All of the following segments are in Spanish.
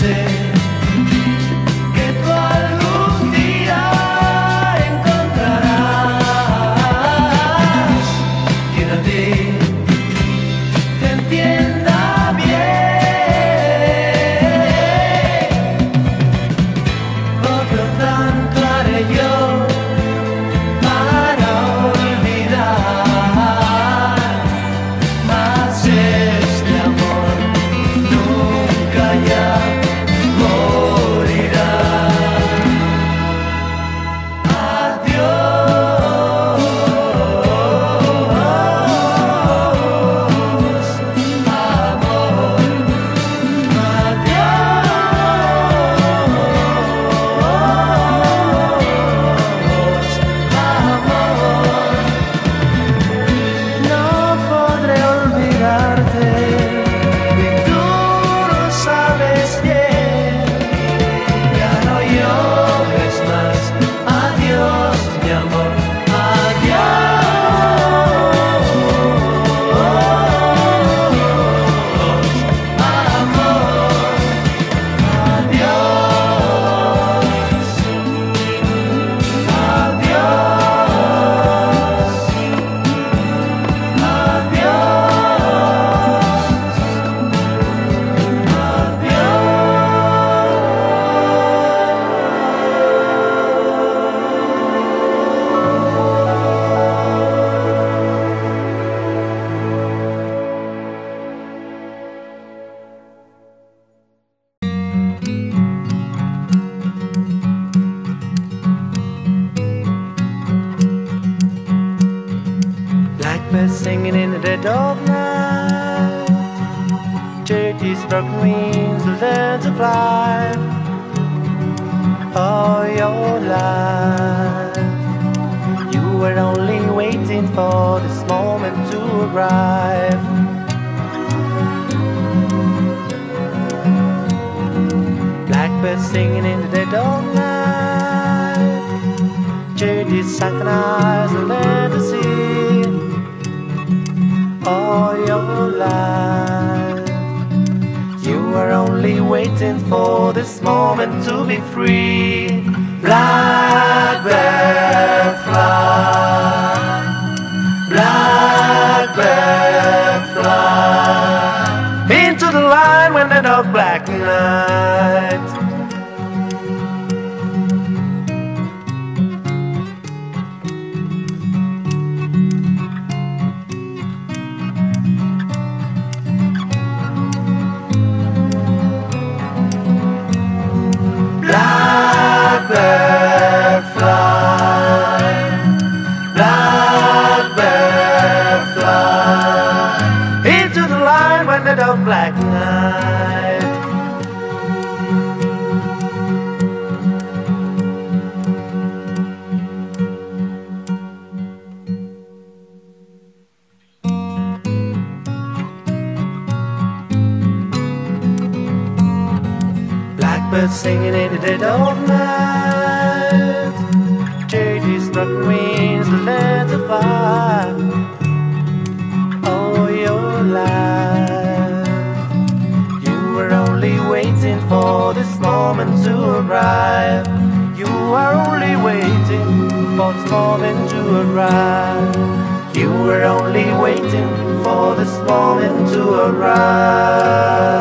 say in the dead of night. Charity's broken wings learn to fly all your life. You were only waiting for this moment to arrive. Blackbird singing in the dead of night. Sunken eyes will learn to see all your life. You are only waiting for this moment to be free. Blackbird Blackbird singing in the dead of night. Charity's broken wings, the learn to fire. All your life, you were only waiting for this moment to arrive. You are only waiting for this moment to arrive. You were only waiting for this moment to arrive.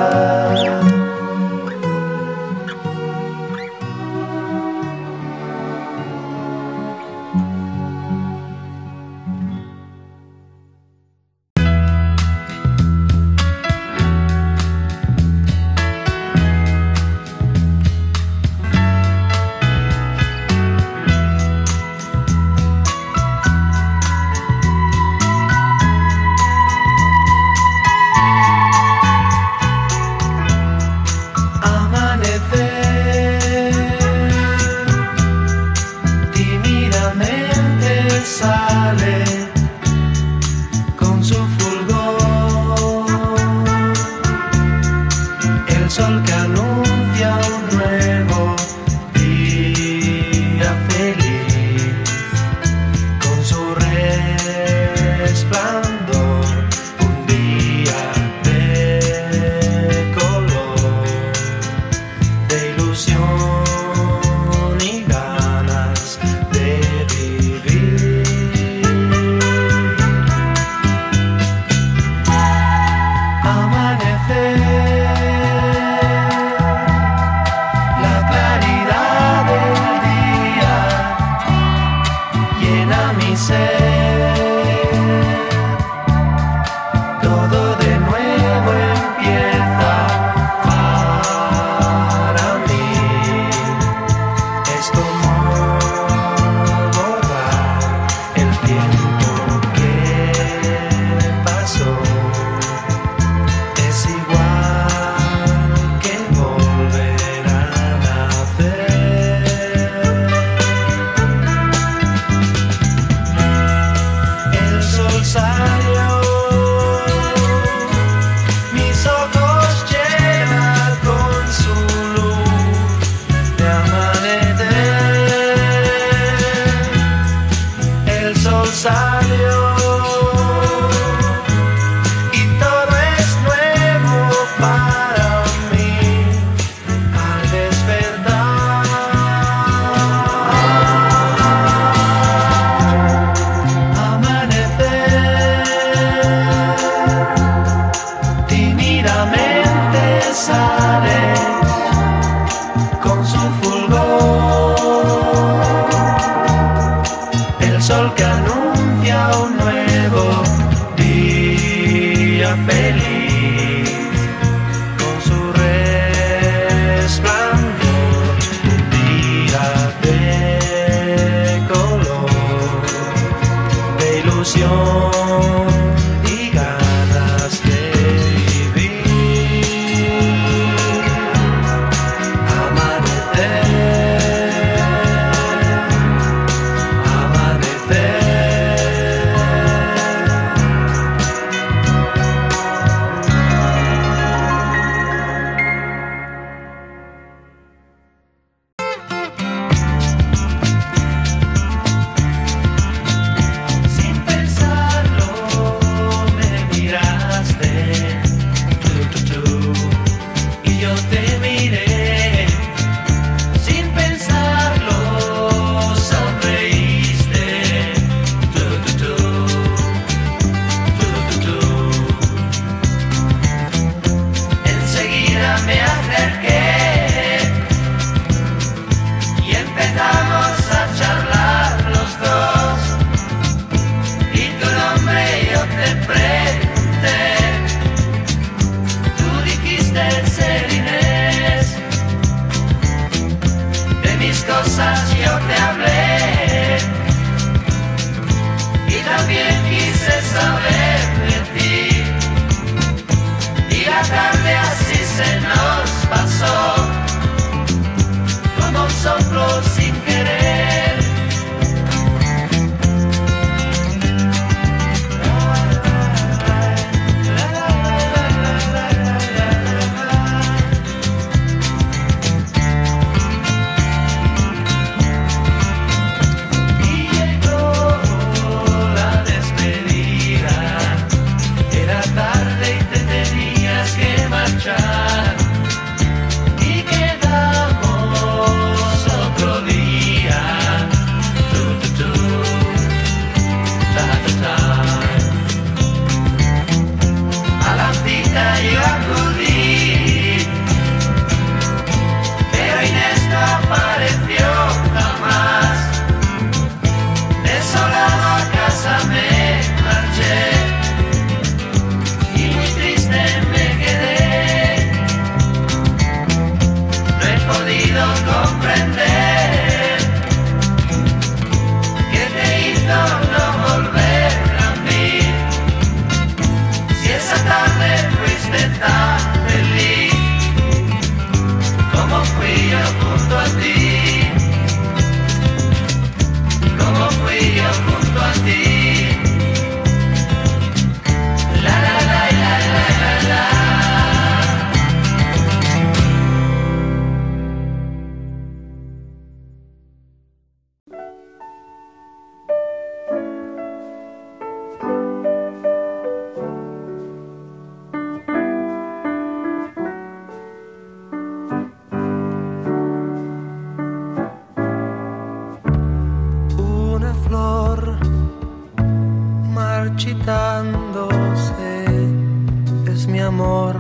Es mi amor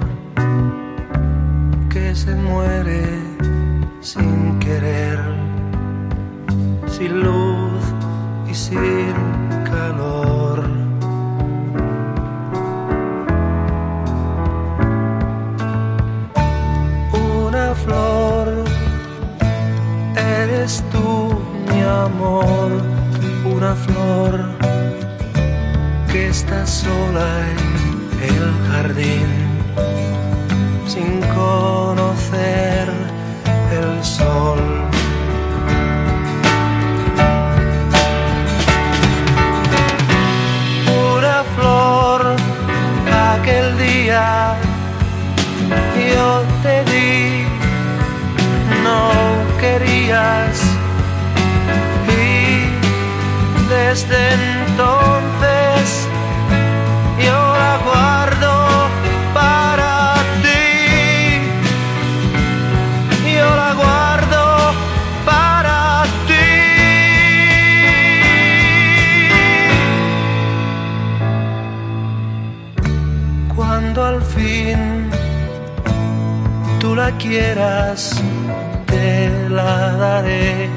que se muere sin querer, sin luz y sin calor. Una flor, eres tú mi amor, una flor está sola en el jardín sin conocer el sol. Una flor, aquel día yo te di, no querías y desde entonces quieras, te la daré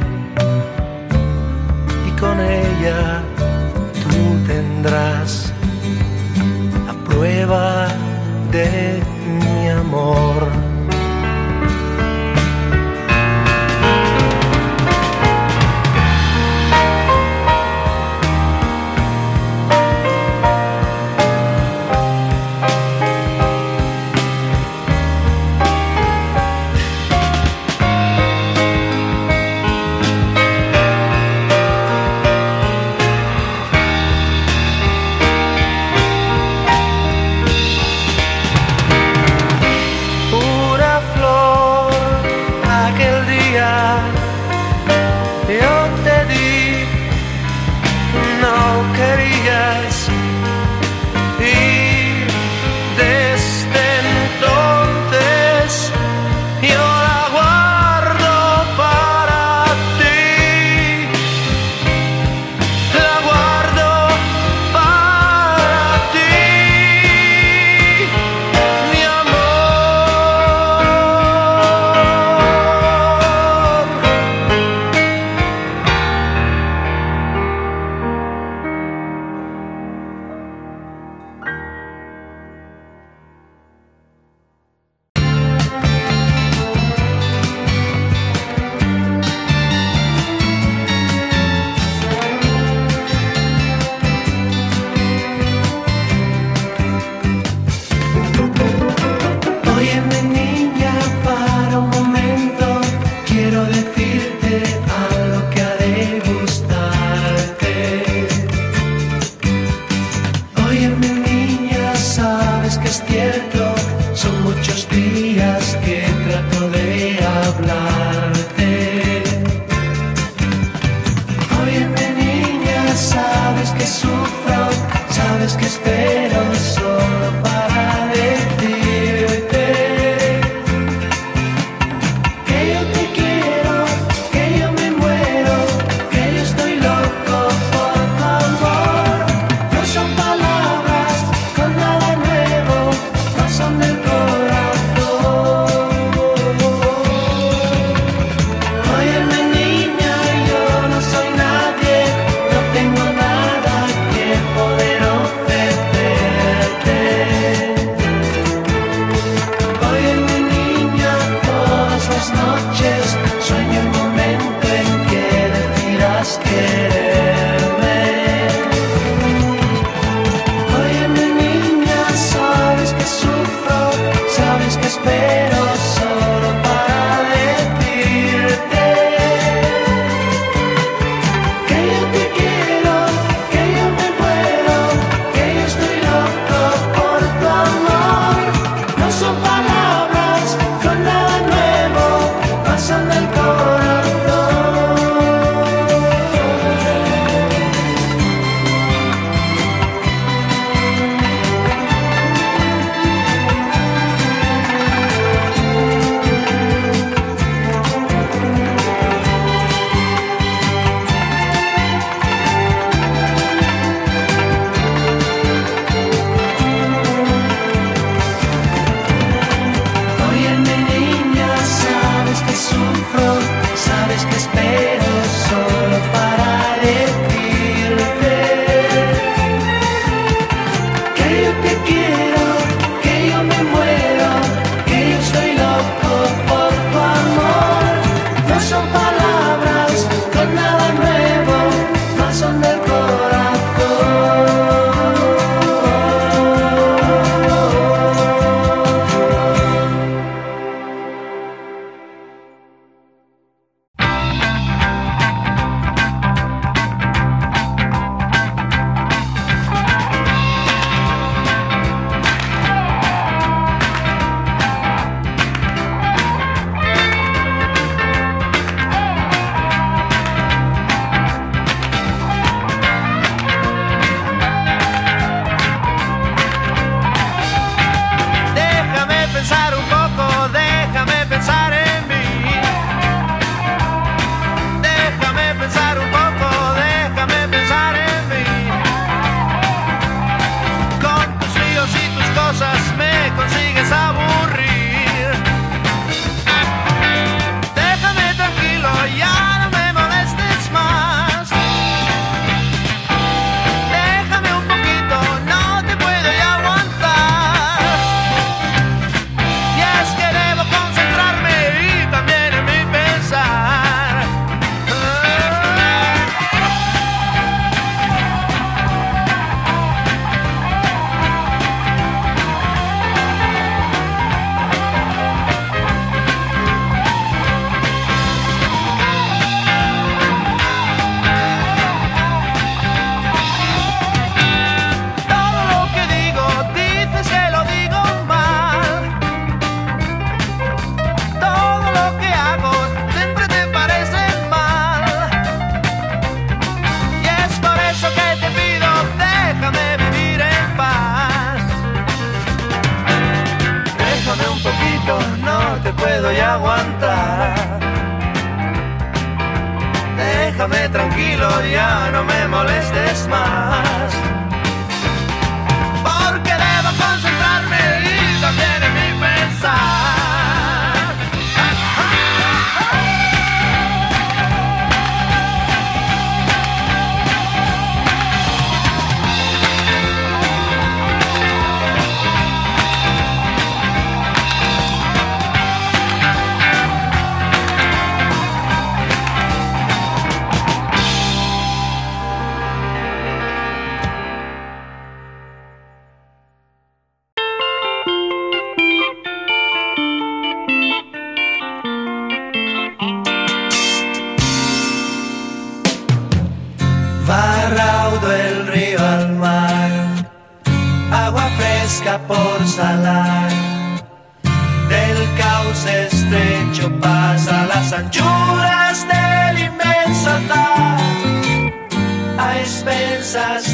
y con ella tú tendrás la prueba de mi amor.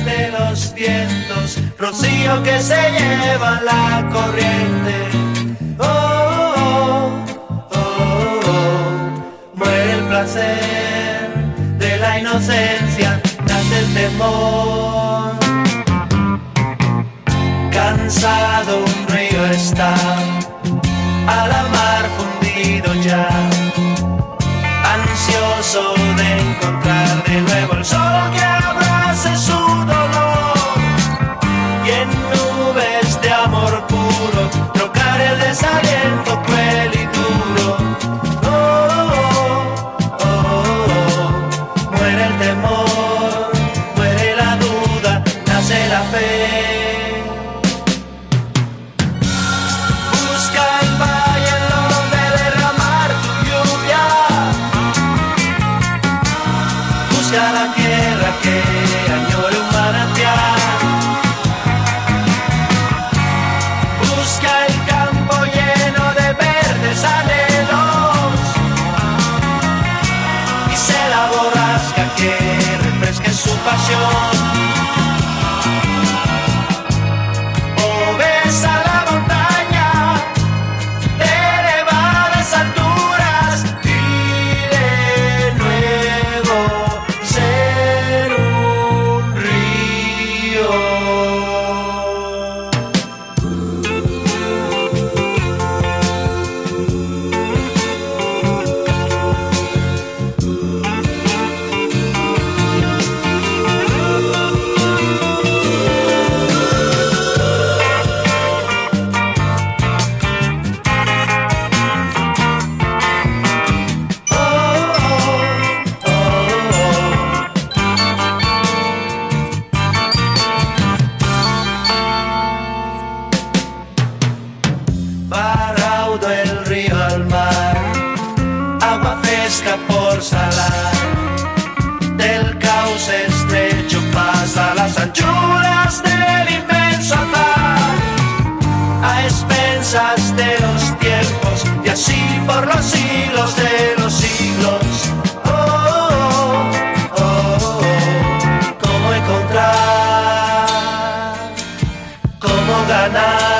de los vientos, rocío que se lleva la corriente. Oh, oh, oh, oh, oh. muere el placer de la inocencia, nace el temor. Cansado un río está, a la mar fundido ya, ansioso de encontrar de nuevo el sol que abrace su saber. ganar.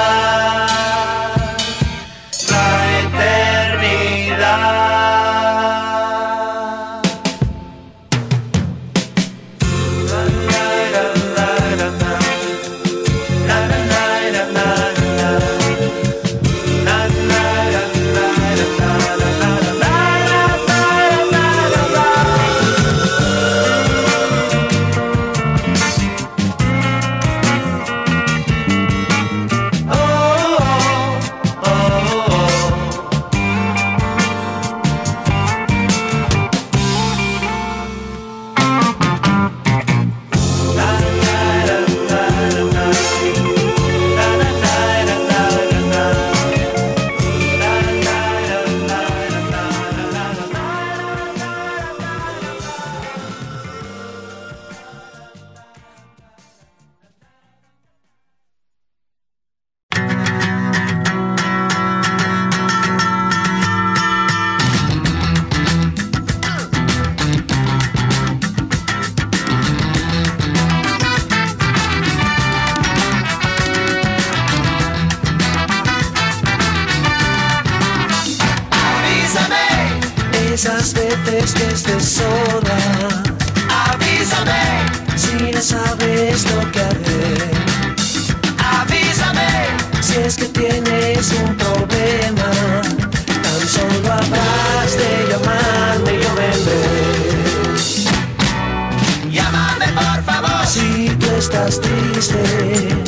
estás triste.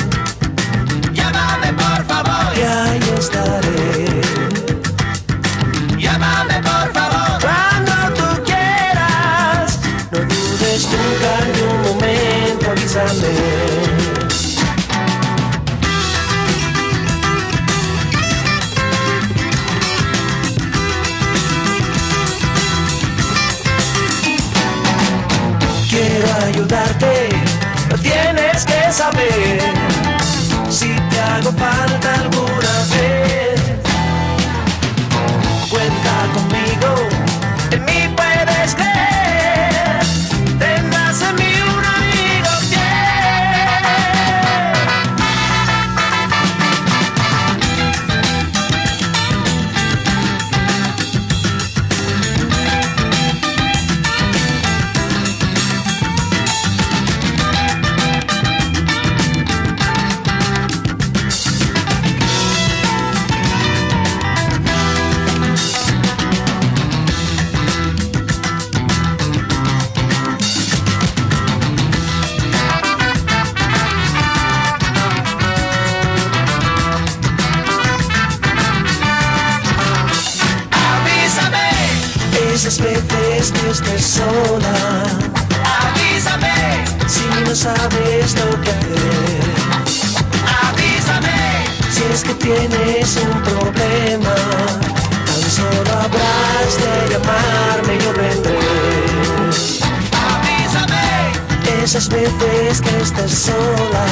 esas veces que estás sola.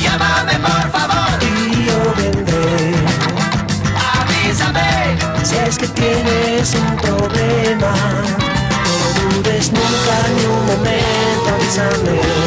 Llámame por favor y yo vendré. Avísame si es que tienes un problema. No dudes nunca ni un momento, avísame.